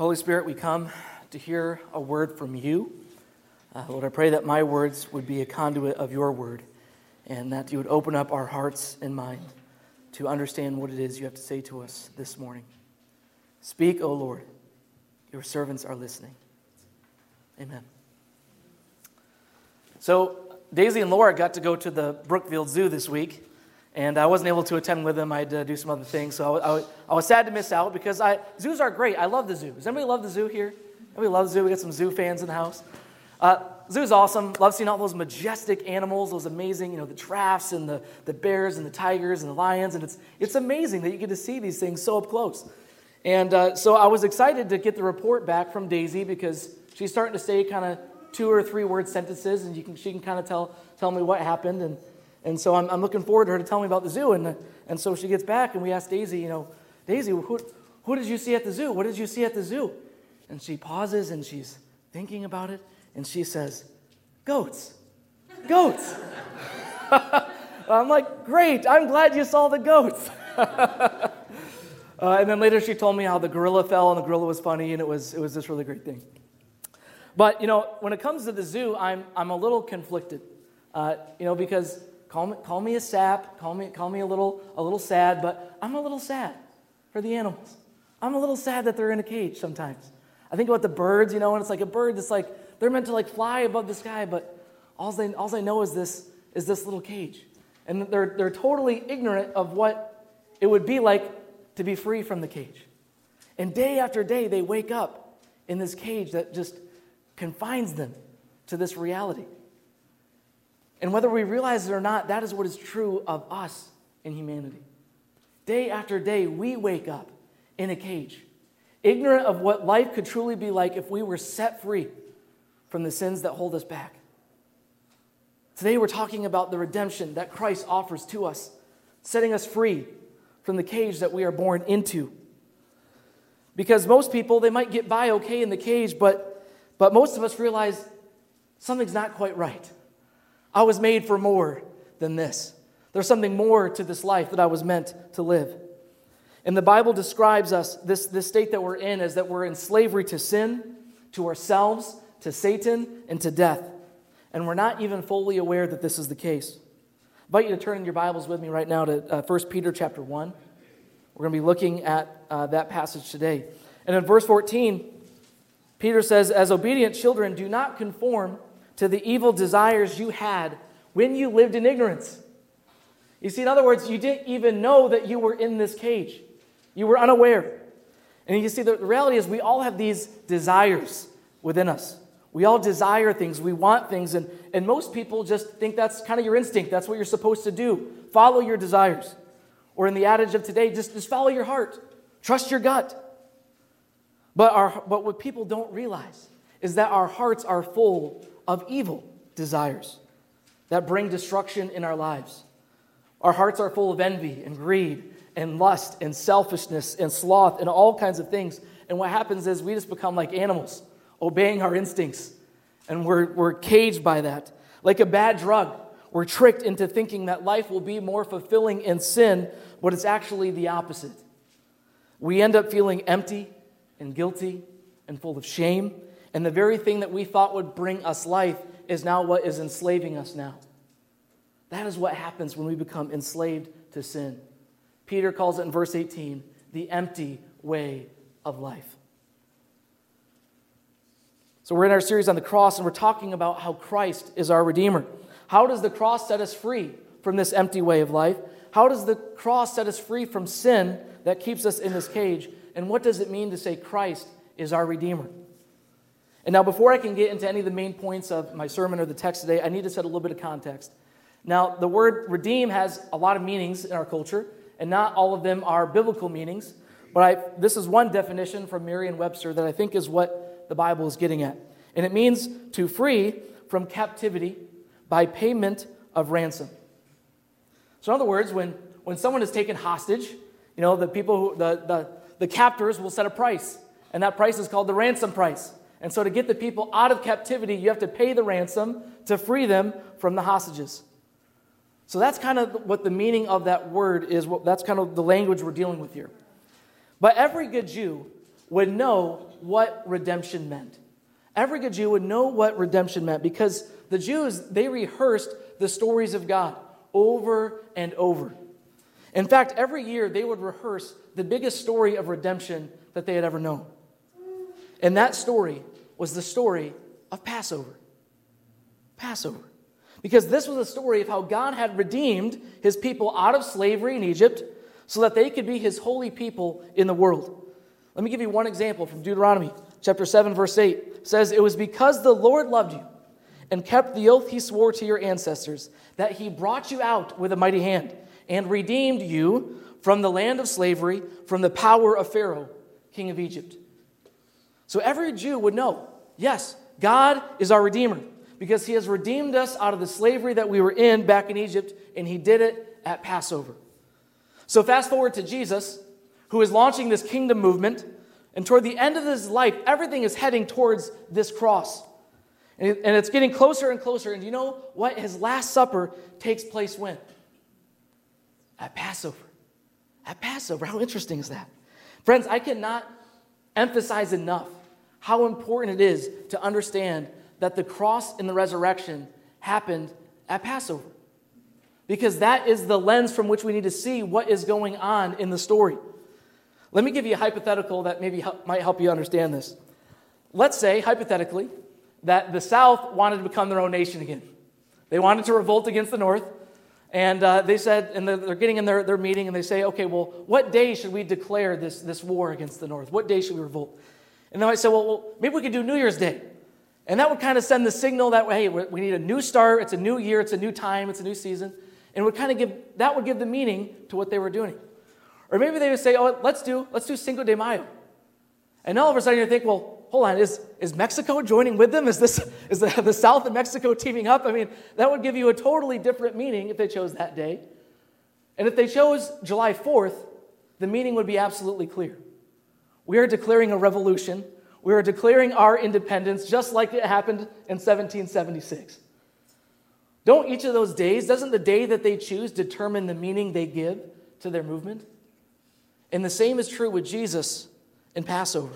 Holy Spirit, we come to hear a word from you. Uh, Lord, I pray that my words would be a conduit of your word and that you would open up our hearts and mind to understand what it is you have to say to us this morning. Speak, O Lord. Your servants are listening. Amen. So, Daisy and Laura got to go to the Brookfield Zoo this week, and I wasn't able to attend with them. I had to do some other things, so I, I, I was sad to miss out because I, zoos are great. I love the zoo. Does anybody love the zoo here? Everybody love the zoo? We got some zoo fans in the house. Uh, zoo's awesome. Love seeing all those majestic animals, those amazing, you know, the giraffes and the, the bears and the tigers and the lions. And it's, it's amazing that you get to see these things so up close. And uh, so I was excited to get the report back from Daisy because she's starting to say kind of two or three word sentences and you can, she can kind of tell, tell me what happened. And, and so I'm, I'm looking forward to her to tell me about the zoo. And, and so she gets back and we ask Daisy, you know, Daisy, who, who did you see at the zoo? What did you see at the zoo? And she pauses and she's thinking about it and she says, Goats. Goats. I'm like, Great, I'm glad you saw the goats. uh, and then later she told me how the gorilla fell and the gorilla was funny and it was, it was this really great thing. But, you know, when it comes to the zoo, I'm, I'm a little conflicted, uh, you know, because call me, call me a sap, call me, call me a, little, a little sad, but I'm a little sad for the animals. I'm a little sad that they're in a cage sometimes. I think about the birds, you know, and it's like a bird that's like, they're meant to like fly above the sky, but all they, all they know is this, is this little cage. And they're, they're totally ignorant of what it would be like to be free from the cage. And day after day, they wake up in this cage that just confines them to this reality. And whether we realize it or not, that is what is true of us in humanity. Day after day, we wake up in a cage, ignorant of what life could truly be like if we were set free from the sins that hold us back. Today, we're talking about the redemption that Christ offers to us, setting us free from the cage that we are born into. Because most people, they might get by okay in the cage, but, but most of us realize something's not quite right. I was made for more than this. There's something more to this life that I was meant to live. And the Bible describes us, this, this state that we're in, as that we're in slavery to sin, to ourselves, to Satan, and to death. And we're not even fully aware that this is the case. I invite you to turn in your Bibles with me right now to uh, 1 Peter chapter 1. We're going to be looking at uh, that passage today. And in verse 14, Peter says, As obedient children, do not conform to the evil desires you had when you lived in ignorance. You see, in other words, you didn't even know that you were in this cage, you were unaware. And you see, the reality is we all have these desires within us. We all desire things, we want things, and, and most people just think that's kind of your instinct. That's what you're supposed to do. Follow your desires. Or in the adage of today, just, just follow your heart, trust your gut. But, our, but what people don't realize is that our hearts are full of evil desires that bring destruction in our lives. Our hearts are full of envy and greed and lust and selfishness and sloth and all kinds of things. And what happens is we just become like animals obeying our instincts. And we're, we're caged by that. Like a bad drug, we're tricked into thinking that life will be more fulfilling in sin, but it's actually the opposite. We end up feeling empty and guilty and full of shame, and the very thing that we thought would bring us life is now what is enslaving us now. That is what happens when we become enslaved to sin. Peter calls it in verse 18 the empty way of life. So, we're in our series on the cross, and we're talking about how Christ is our Redeemer. How does the cross set us free from this empty way of life? How does the cross set us free from sin that keeps us in this cage? And what does it mean to say Christ is our Redeemer? And now, before I can get into any of the main points of my sermon or the text today, I need to set a little bit of context. Now, the word redeem has a lot of meanings in our culture, and not all of them are biblical meanings. But I, this is one definition from Merriam Webster that I think is what the Bible is getting at. And it means to free from captivity by payment of ransom. So, in other words, when, when someone is taken hostage, you know, the people who, the, the, the captors will set a price, and that price is called the ransom price. And so, to get the people out of captivity, you have to pay the ransom to free them from the hostages. So, that's kind of what the meaning of that word is. That's kind of the language we're dealing with here. But every good Jew would know what redemption meant. Every good Jew would know what redemption meant because the Jews, they rehearsed the stories of God over and over. In fact, every year they would rehearse the biggest story of redemption that they had ever known. And that story was the story of Passover. Passover. Because this was a story of how God had redeemed his people out of slavery in Egypt so that they could be his holy people in the world. Let me give you one example from Deuteronomy chapter 7 verse 8. It says it was because the Lord loved you and kept the oath he swore to your ancestors that he brought you out with a mighty hand and redeemed you from the land of slavery from the power of Pharaoh king of Egypt. So every Jew would know, yes, God is our redeemer because he has redeemed us out of the slavery that we were in back in Egypt and he did it at Passover. So fast forward to Jesus who is launching this kingdom movement. And toward the end of his life, everything is heading towards this cross. And it's getting closer and closer. And you know what? His Last Supper takes place when? At Passover. At Passover. How interesting is that? Friends, I cannot emphasize enough how important it is to understand that the cross and the resurrection happened at Passover because that is the lens from which we need to see what is going on in the story. Let me give you a hypothetical that maybe might help you understand this. Let's say, hypothetically, that the South wanted to become their own nation again. They wanted to revolt against the North. And uh, they said, and they're getting in their, their meeting, and they say, okay, well, what day should we declare this, this war against the North? What day should we revolt? And they might say, well, well maybe we could do New Year's Day. And that would kind of send the signal that, hey, we need a new start, it's a new year, it's a new time, it's a new season and would kind of give that would give the meaning to what they were doing. Or maybe they would say, "Oh, let's do let's do Cinco de Mayo," and all of a sudden you think, "Well, hold on, is is Mexico joining with them? Is this is the, the South and Mexico teaming up?" I mean, that would give you a totally different meaning if they chose that day. And if they chose July 4th, the meaning would be absolutely clear. We are declaring a revolution. We are declaring our independence just like it happened in 1776. Don't each of those days, doesn't the day that they choose determine the meaning they give to their movement? And the same is true with Jesus in Passover.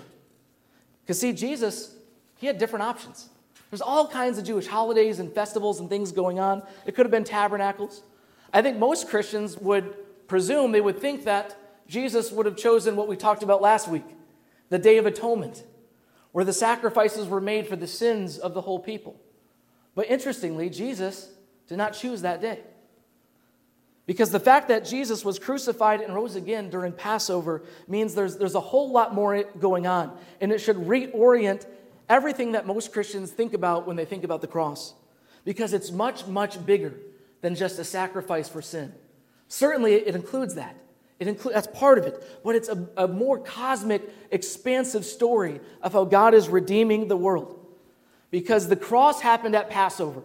Because, see, Jesus, he had different options. There's all kinds of Jewish holidays and festivals and things going on. It could have been tabernacles. I think most Christians would presume, they would think that Jesus would have chosen what we talked about last week the Day of Atonement, where the sacrifices were made for the sins of the whole people. But interestingly, Jesus did not choose that day. Because the fact that Jesus was crucified and rose again during Passover means there's, there's a whole lot more going on. And it should reorient everything that most Christians think about when they think about the cross. Because it's much, much bigger than just a sacrifice for sin. Certainly, it includes that. It include, that's part of it. But it's a, a more cosmic, expansive story of how God is redeeming the world. Because the cross happened at Passover.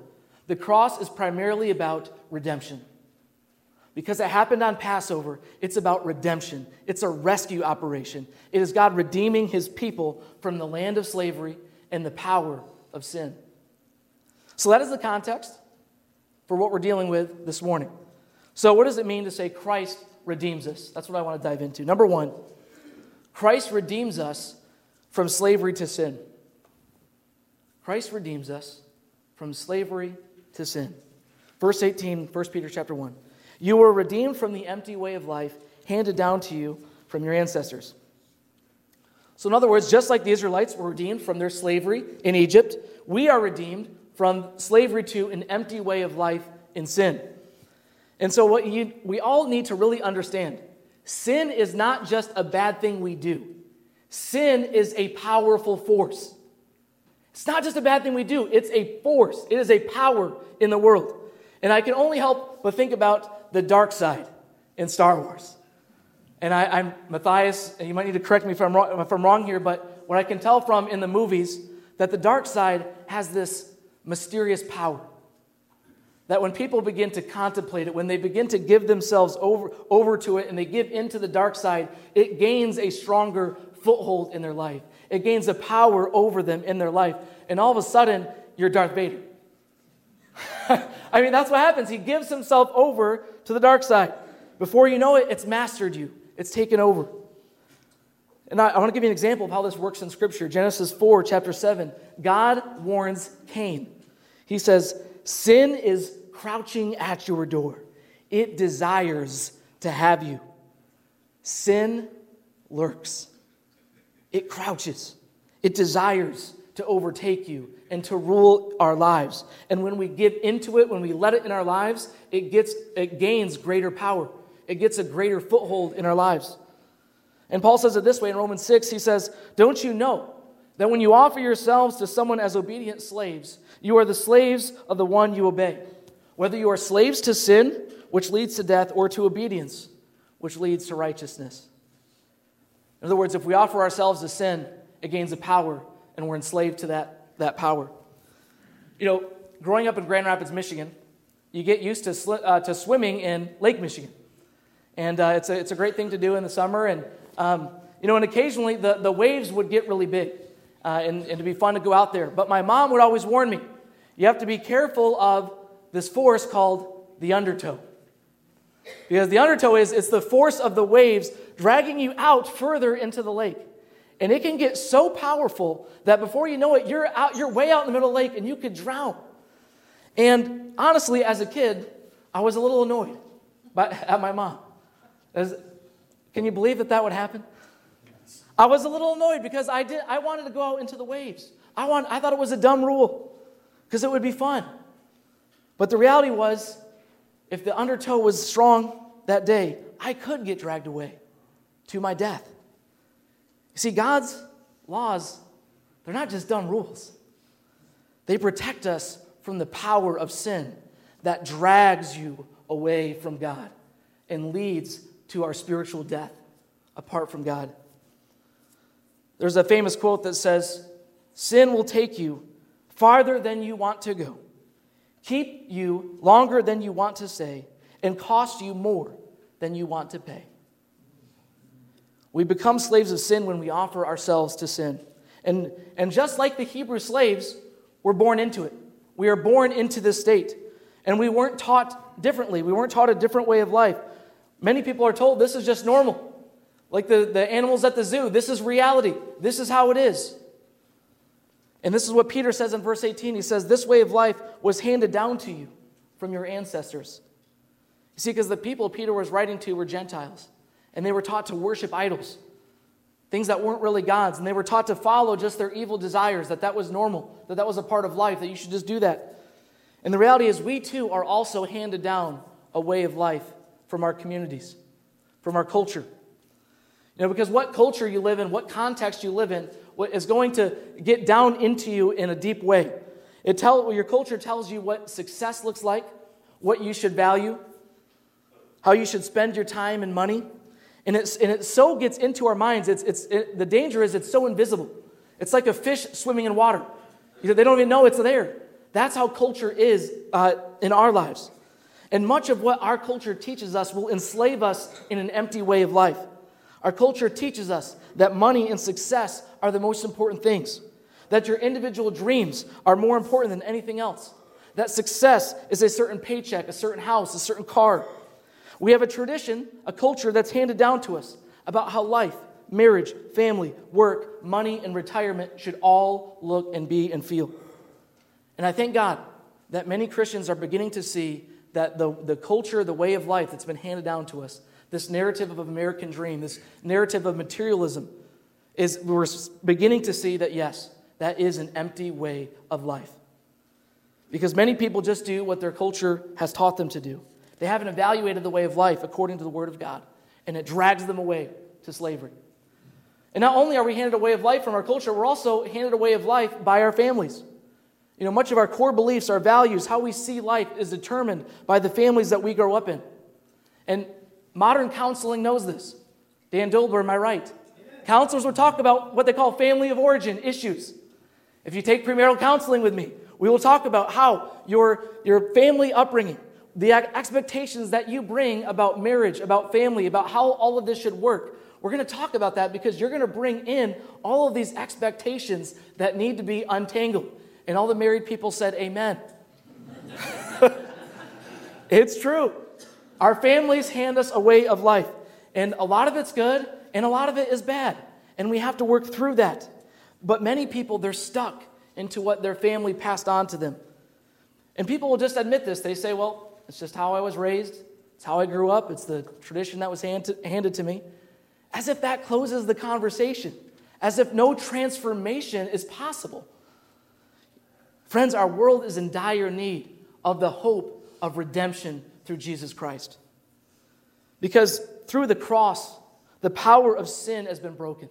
The cross is primarily about redemption. Because it happened on Passover, it's about redemption. It's a rescue operation. It is God redeeming his people from the land of slavery and the power of sin. So, that is the context for what we're dealing with this morning. So, what does it mean to say Christ redeems us? That's what I want to dive into. Number one, Christ redeems us from slavery to sin. Christ redeems us from slavery to sin. Verse 18, 1 Peter chapter 1. You were redeemed from the empty way of life handed down to you from your ancestors. So, in other words, just like the Israelites were redeemed from their slavery in Egypt, we are redeemed from slavery to an empty way of life in sin. And so, what you, we all need to really understand sin is not just a bad thing we do, sin is a powerful force. It's not just a bad thing we do, it's a force, it is a power in the world. And I can only help but think about the dark side in Star Wars. And I, am Matthias, and you might need to correct me if I'm, wrong, if I'm wrong here, but what I can tell from in the movies, that the dark side has this mysterious power. That when people begin to contemplate it, when they begin to give themselves over, over to it and they give into the dark side, it gains a stronger foothold in their life. It gains a power over them in their life. And all of a sudden, you're Darth Vader. I mean, that's what happens. He gives himself over to the dark side. Before you know it, it's mastered you, it's taken over. And I, I want to give you an example of how this works in Scripture. Genesis 4, chapter 7. God warns Cain. He says, Sin is crouching at your door, it desires to have you. Sin lurks, it crouches, it desires to overtake you and to rule our lives. And when we give into it, when we let it in our lives, it gets it gains greater power. It gets a greater foothold in our lives. And Paul says it this way in Romans 6, he says, "Don't you know that when you offer yourselves to someone as obedient slaves, you are the slaves of the one you obey, whether you are slaves to sin, which leads to death, or to obedience, which leads to righteousness." In other words, if we offer ourselves to sin, it gains a power and we're enslaved to that, that power. You know, growing up in Grand Rapids, Michigan, you get used to, sli- uh, to swimming in Lake Michigan. And uh, it's, a, it's a great thing to do in the summer. And, um, you know, and occasionally the, the waves would get really big uh, and, and to be fun to go out there. But my mom would always warn me you have to be careful of this force called the undertow. Because the undertow is it's the force of the waves dragging you out further into the lake. And it can get so powerful that before you know it, you're out, you're way out in the middle of the lake and you could drown. And honestly, as a kid, I was a little annoyed by, at my mom. As, can you believe that that would happen? I was a little annoyed because I did. I wanted to go out into the waves. I want. I thought it was a dumb rule because it would be fun. But the reality was, if the undertow was strong that day, I could get dragged away to my death. You see, God's laws, they're not just dumb rules, they protect us from the power of sin that drags you away from God and leads to our spiritual death apart from God. There's a famous quote that says, Sin will take you farther than you want to go, keep you longer than you want to stay, and cost you more than you want to pay. We become slaves of sin when we offer ourselves to sin. And, and just like the Hebrew slaves, we're born into it. We are born into this state. And we weren't taught differently. We weren't taught a different way of life. Many people are told this is just normal. Like the, the animals at the zoo, this is reality. This is how it is. And this is what Peter says in verse 18. He says, This way of life was handed down to you from your ancestors. You see, because the people Peter was writing to were Gentiles and they were taught to worship idols, things that weren't really gods, and they were taught to follow just their evil desires, that that was normal, that that was a part of life, that you should just do that. And the reality is, we too are also handed down a way of life from our communities, from our culture. You know, because what culture you live in, what context you live in, is going to get down into you in a deep way. It tell, your culture tells you what success looks like, what you should value, how you should spend your time and money. And, it's, and it so gets into our minds, it's, it's, it, the danger is it's so invisible. It's like a fish swimming in water. You know, they don't even know it's there. That's how culture is uh, in our lives. And much of what our culture teaches us will enslave us in an empty way of life. Our culture teaches us that money and success are the most important things, that your individual dreams are more important than anything else, that success is a certain paycheck, a certain house, a certain car, we have a tradition, a culture that's handed down to us about how life, marriage, family, work, money, and retirement should all look and be and feel. And I thank God that many Christians are beginning to see that the, the culture, the way of life that's been handed down to us, this narrative of American dream, this narrative of materialism, is we're beginning to see that yes, that is an empty way of life. Because many people just do what their culture has taught them to do. They haven't evaluated the way of life according to the Word of God, and it drags them away to slavery. And not only are we handed a way of life from our culture, we're also handed a way of life by our families. You know, much of our core beliefs, our values, how we see life is determined by the families that we grow up in. And modern counseling knows this. Dan Dolber, am I right? Counselors will talk about what they call family of origin issues. If you take premarital counseling with me, we will talk about how your, your family upbringing, the expectations that you bring about marriage, about family, about how all of this should work. We're going to talk about that because you're going to bring in all of these expectations that need to be untangled. And all the married people said, Amen. it's true. Our families hand us a way of life, and a lot of it's good, and a lot of it is bad. And we have to work through that. But many people, they're stuck into what their family passed on to them. And people will just admit this. They say, well, it's just how I was raised, it's how I grew up, it's the tradition that was handed to me. As if that closes the conversation, as if no transformation is possible. Friends, our world is in dire need of the hope of redemption through Jesus Christ. Because through the cross, the power of sin has been broken.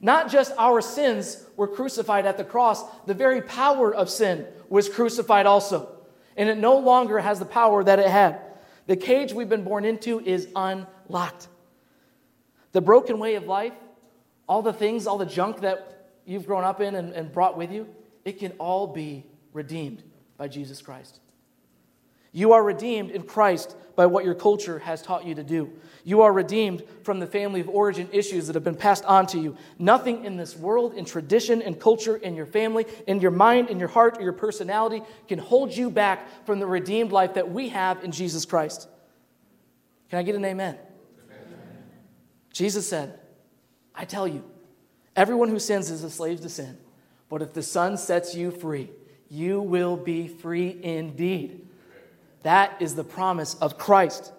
Not just our sins were crucified at the cross, the very power of sin was crucified also. And it no longer has the power that it had. The cage we've been born into is unlocked. The broken way of life, all the things, all the junk that you've grown up in and, and brought with you, it can all be redeemed by Jesus Christ. You are redeemed in Christ by what your culture has taught you to do. You are redeemed from the family of origin issues that have been passed on to you. Nothing in this world, in tradition, in culture, in your family, in your mind, in your heart, or your personality can hold you back from the redeemed life that we have in Jesus Christ. Can I get an amen? amen? Jesus said, I tell you, everyone who sins is a slave to sin, but if the Son sets you free, you will be free indeed. That is the promise of Christ.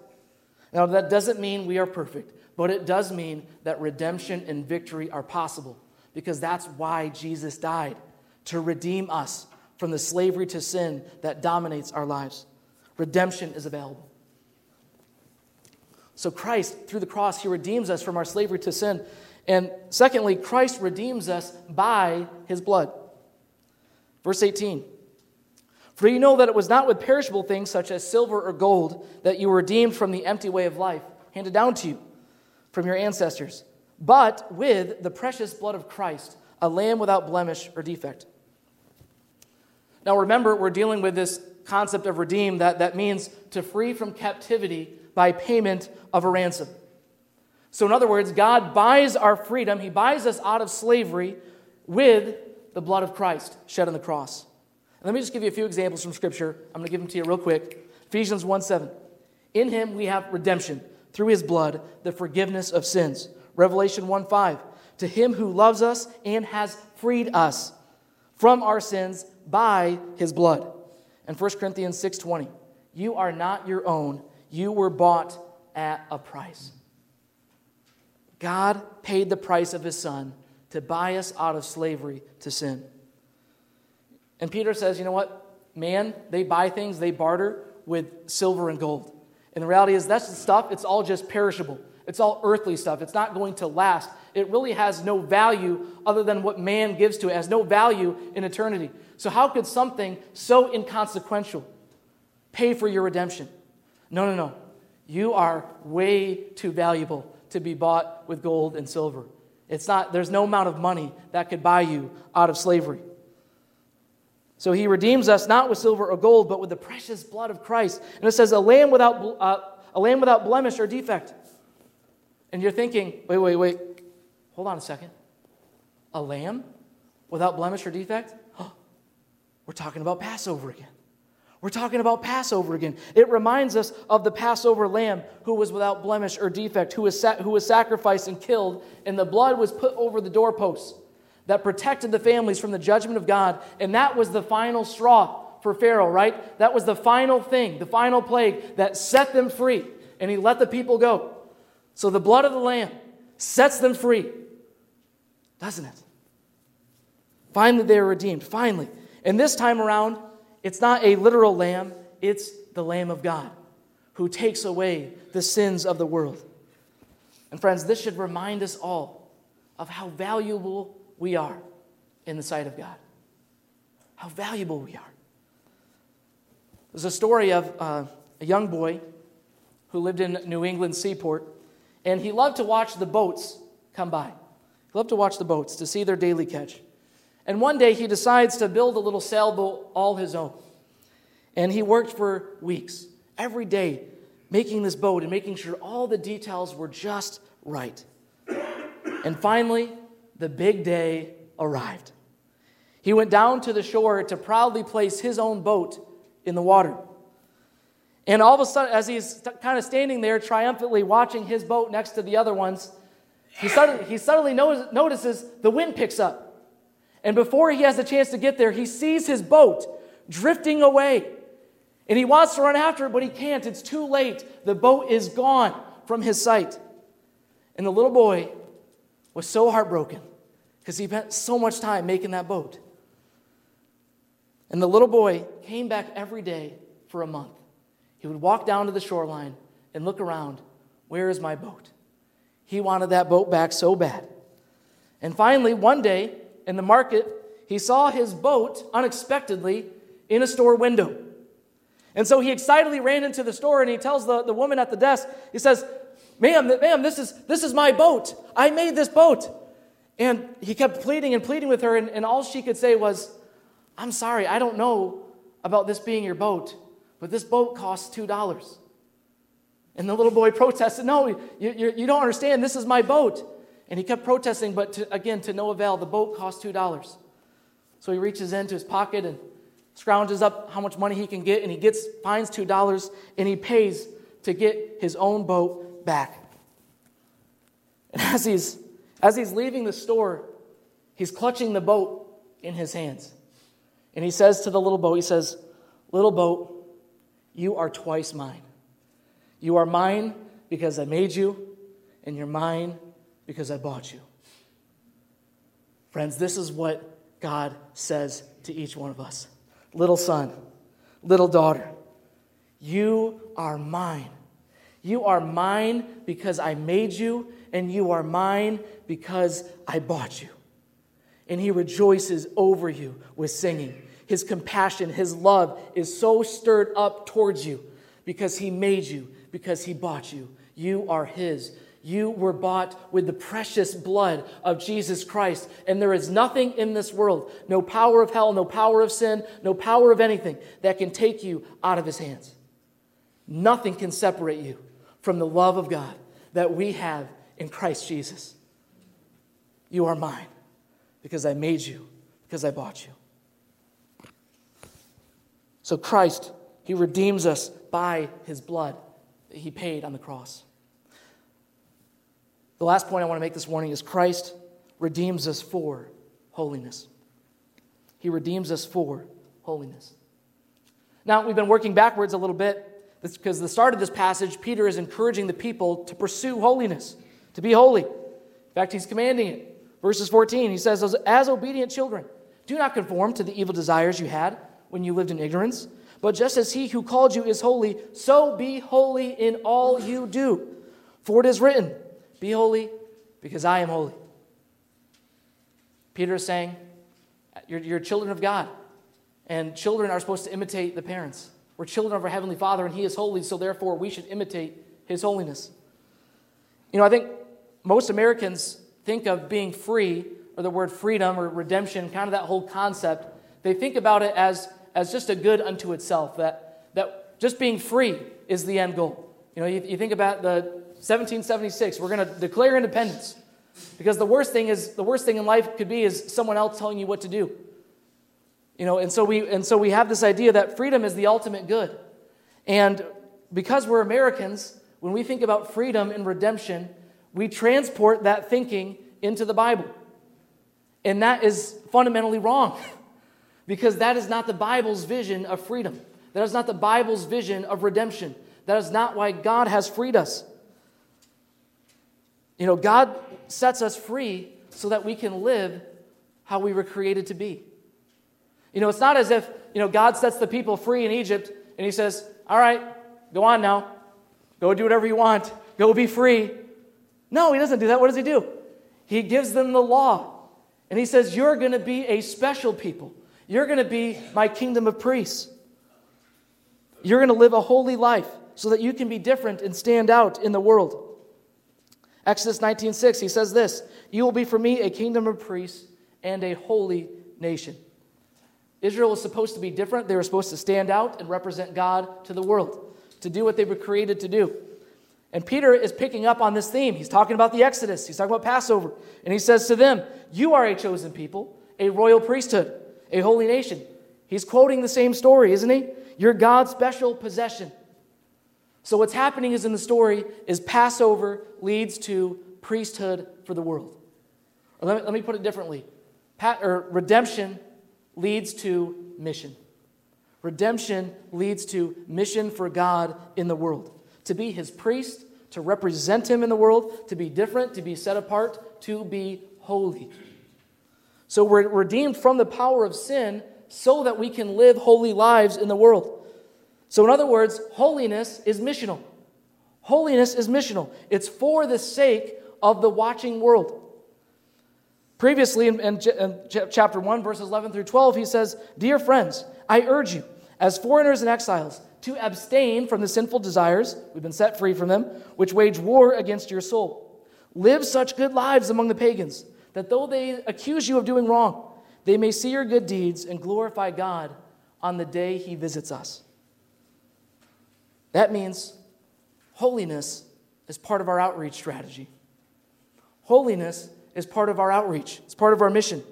Now, that doesn't mean we are perfect, but it does mean that redemption and victory are possible because that's why Jesus died to redeem us from the slavery to sin that dominates our lives. Redemption is available. So, Christ, through the cross, He redeems us from our slavery to sin. And secondly, Christ redeems us by His blood. Verse 18 for you know that it was not with perishable things such as silver or gold that you were redeemed from the empty way of life handed down to you from your ancestors, but with the precious blood of Christ, a lamb without blemish or defect. Now remember, we're dealing with this concept of redeem that, that means to free from captivity by payment of a ransom. So, in other words, God buys our freedom, He buys us out of slavery with the blood of Christ shed on the cross. Let me just give you a few examples from Scripture. I'm going to give them to you real quick. Ephesians 1 7. In him we have redemption through his blood, the forgiveness of sins. Revelation 1 5. To him who loves us and has freed us from our sins by his blood. And 1 Corinthians 6 20. You are not your own, you were bought at a price. God paid the price of his son to buy us out of slavery to sin. And Peter says, you know what? Man, they buy things, they barter with silver and gold. And the reality is, that's the stuff, it's all just perishable. It's all earthly stuff. It's not going to last. It really has no value other than what man gives to it. It has no value in eternity. So, how could something so inconsequential pay for your redemption? No, no, no. You are way too valuable to be bought with gold and silver. It's not, there's no amount of money that could buy you out of slavery. So he redeems us not with silver or gold, but with the precious blood of Christ. And it says, a lamb without, uh, a lamb without blemish or defect. And you're thinking, wait, wait, wait. Hold on a second. A lamb without blemish or defect? We're talking about Passover again. We're talking about Passover again. It reminds us of the Passover lamb who was without blemish or defect, who was, sa- who was sacrificed and killed, and the blood was put over the doorposts that protected the families from the judgment of God. And that was the final straw for Pharaoh, right? That was the final thing, the final plague that set them free. And he let the people go. So the blood of the Lamb sets them free, doesn't it? Finally, they are redeemed. Finally. And this time around, it's not a literal lamb, it's the Lamb of God who takes away the sins of the world. And friends, this should remind us all of how valuable we are in the sight of God. How valuable we are. There's a story of uh, a young boy who lived in New England seaport, and he loved to watch the boats come by. He loved to watch the boats to see their daily catch. And one day he decides to build a little sailboat all his own. And he worked for weeks, every day, making this boat and making sure all the details were just right. And finally, the big day arrived. He went down to the shore to proudly place his own boat in the water. And all of a sudden, as he's kind of standing there triumphantly watching his boat next to the other ones, he suddenly, he suddenly notices the wind picks up. And before he has a chance to get there, he sees his boat drifting away. And he wants to run after it, but he can't. It's too late. The boat is gone from his sight. And the little boy was so heartbroken because he spent so much time making that boat. And the little boy came back every day for a month. He would walk down to the shoreline and look around. Where is my boat? He wanted that boat back so bad. And finally, one day in the market, he saw his boat unexpectedly in a store window. And so he excitedly ran into the store and he tells the, the woman at the desk, he says, Ma'am, ma'am, this is, this is my boat. I made this boat. And he kept pleading and pleading with her, and, and all she could say was, I'm sorry, I don't know about this being your boat, but this boat costs $2. And the little boy protested, No, you, you, you don't understand. This is my boat. And he kept protesting, but to, again, to no avail. The boat cost $2. So he reaches into his pocket and scrounges up how much money he can get, and he gets finds $2 and he pays to get his own boat back. And as he's, as he's leaving the store, he's clutching the boat in his hands. And he says to the little boat, he says, Little boat, you are twice mine. You are mine because I made you, and you're mine because I bought you. Friends, this is what God says to each one of us Little son, little daughter, you are mine. You are mine because I made you, and you are mine because I bought you. And he rejoices over you with singing. His compassion, his love is so stirred up towards you because he made you, because he bought you. You are his. You were bought with the precious blood of Jesus Christ. And there is nothing in this world, no power of hell, no power of sin, no power of anything that can take you out of his hands. Nothing can separate you from the love of God that we have in Christ Jesus. You are mine because I made you, because I bought you. So Christ, He redeems us by His blood that He paid on the cross. The last point I want to make this morning is Christ redeems us for holiness. He redeems us for holiness. Now, we've been working backwards a little bit because the start of this passage, Peter is encouraging the people to pursue holiness, to be holy. In fact, he's commanding it. Verses 14, he says, As obedient children, do not conform to the evil desires you had when you lived in ignorance. But just as he who called you is holy, so be holy in all you do. For it is written, Be holy because I am holy. Peter is saying, you're, you're children of God, and children are supposed to imitate the parents. We're children of our Heavenly Father, and He is holy, so therefore we should imitate His holiness. You know, I think most Americans think of being free, or the word freedom or redemption, kind of that whole concept they think about it as, as just a good unto itself, that, that just being free is the end goal. You know, you, you think about the 1776, we're going to declare independence. Because the worst thing is the worst thing in life could be is someone else telling you what to do. You know, and so we and so we have this idea that freedom is the ultimate good. And because we're Americans, when we think about freedom and redemption, we transport that thinking into the Bible. And that is fundamentally wrong. Because that is not the Bible's vision of freedom. That is not the Bible's vision of redemption. That is not why God has freed us. You know, God sets us free so that we can live how we were created to be. You know, it's not as if, you know, God sets the people free in Egypt and he says, "All right, go on now. Go do whatever you want. Go be free." No, he doesn't do that. What does he do? He gives them the law. And he says, "You're going to be a special people. You're going to be my kingdom of priests. You're going to live a holy life so that you can be different and stand out in the world. Exodus 19:6 he says this, "You will be for me a kingdom of priests and a holy nation." Israel was supposed to be different. They were supposed to stand out and represent God to the world, to do what they were created to do. And Peter is picking up on this theme. He's talking about the Exodus, he's talking about Passover. And he says to them, You are a chosen people, a royal priesthood, a holy nation. He's quoting the same story, isn't he? You're God's special possession. So what's happening is in the story is Passover leads to priesthood for the world. Or let me, let me put it differently. Pat, or redemption leads to mission. Redemption leads to mission for God in the world. To be his priest, to represent him in the world, to be different, to be set apart, to be holy. So we're redeemed from the power of sin so that we can live holy lives in the world. So, in other words, holiness is missional. Holiness is missional. It's for the sake of the watching world. Previously, in, in, in, chapter 1, verses 11 through 12, he says, Dear friends, I urge you, as foreigners and exiles, to abstain from the sinful desires, we've been set free from them, which wage war against your soul. Live such good lives among the pagans, that though they accuse you of doing wrong, they may see your good deeds and glorify God on the day he visits us. That means holiness is part of our outreach strategy. Holiness is part of our outreach, it's part of our mission.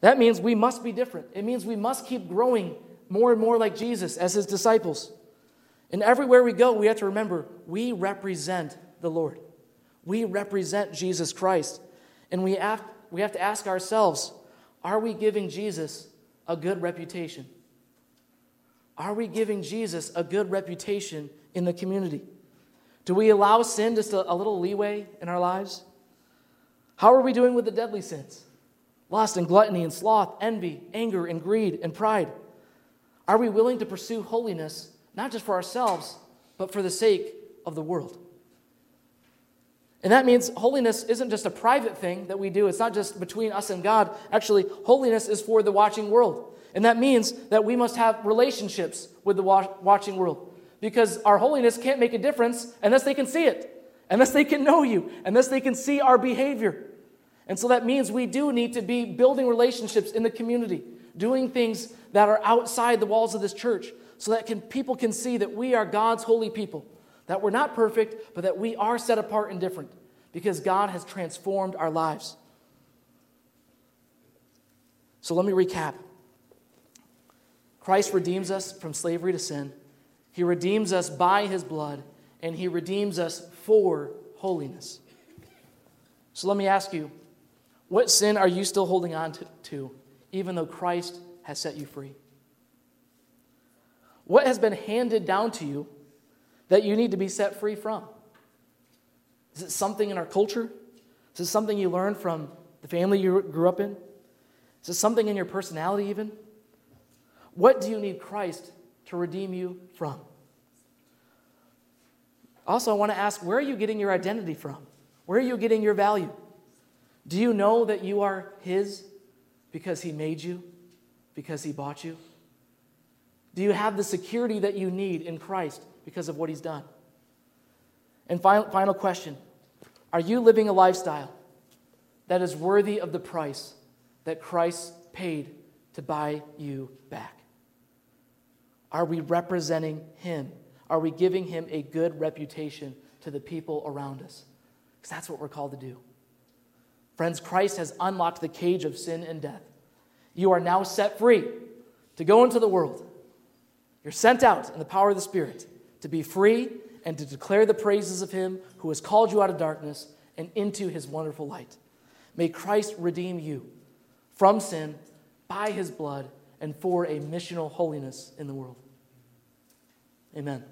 That means we must be different. It means we must keep growing more and more like Jesus as his disciples. And everywhere we go, we have to remember we represent the Lord. We represent Jesus Christ. And we have, we have to ask ourselves are we giving Jesus a good reputation? Are we giving Jesus a good reputation in the community? Do we allow sin just a, a little leeway in our lives? How are we doing with the deadly sins? Lust and gluttony and sloth, envy, anger and greed and pride. Are we willing to pursue holiness, not just for ourselves, but for the sake of the world? And that means holiness isn't just a private thing that we do, it's not just between us and God. Actually, holiness is for the watching world. And that means that we must have relationships with the watching world. Because our holiness can't make a difference unless they can see it, unless they can know you, unless they can see our behavior. And so that means we do need to be building relationships in the community, doing things that are outside the walls of this church. So that can, people can see that we are God's holy people. That we're not perfect, but that we are set apart and different. Because God has transformed our lives. So let me recap. Christ redeems us from slavery to sin, He redeems us by His blood, and He redeems us for holiness. So let me ask you what sin are you still holding on to, to even though Christ has set you free? What has been handed down to you that you need to be set free from? Is it something in our culture? Is it something you learned from the family you grew up in? Is it something in your personality, even? What do you need Christ to redeem you from? Also, I want to ask where are you getting your identity from? Where are you getting your value? Do you know that you are His because He made you, because He bought you? Do you have the security that you need in Christ because of what he's done. And final, final question Are you living a lifestyle that is worthy of the price that Christ paid to buy you back? Are we representing him? Are we giving him a good reputation to the people around us? Because that's what we're called to do. Friends, Christ has unlocked the cage of sin and death. You are now set free to go into the world. You're sent out in the power of the Spirit to be free and to declare the praises of him who has called you out of darkness and into his wonderful light. May Christ redeem you from sin by his blood and for a missional holiness in the world. Amen.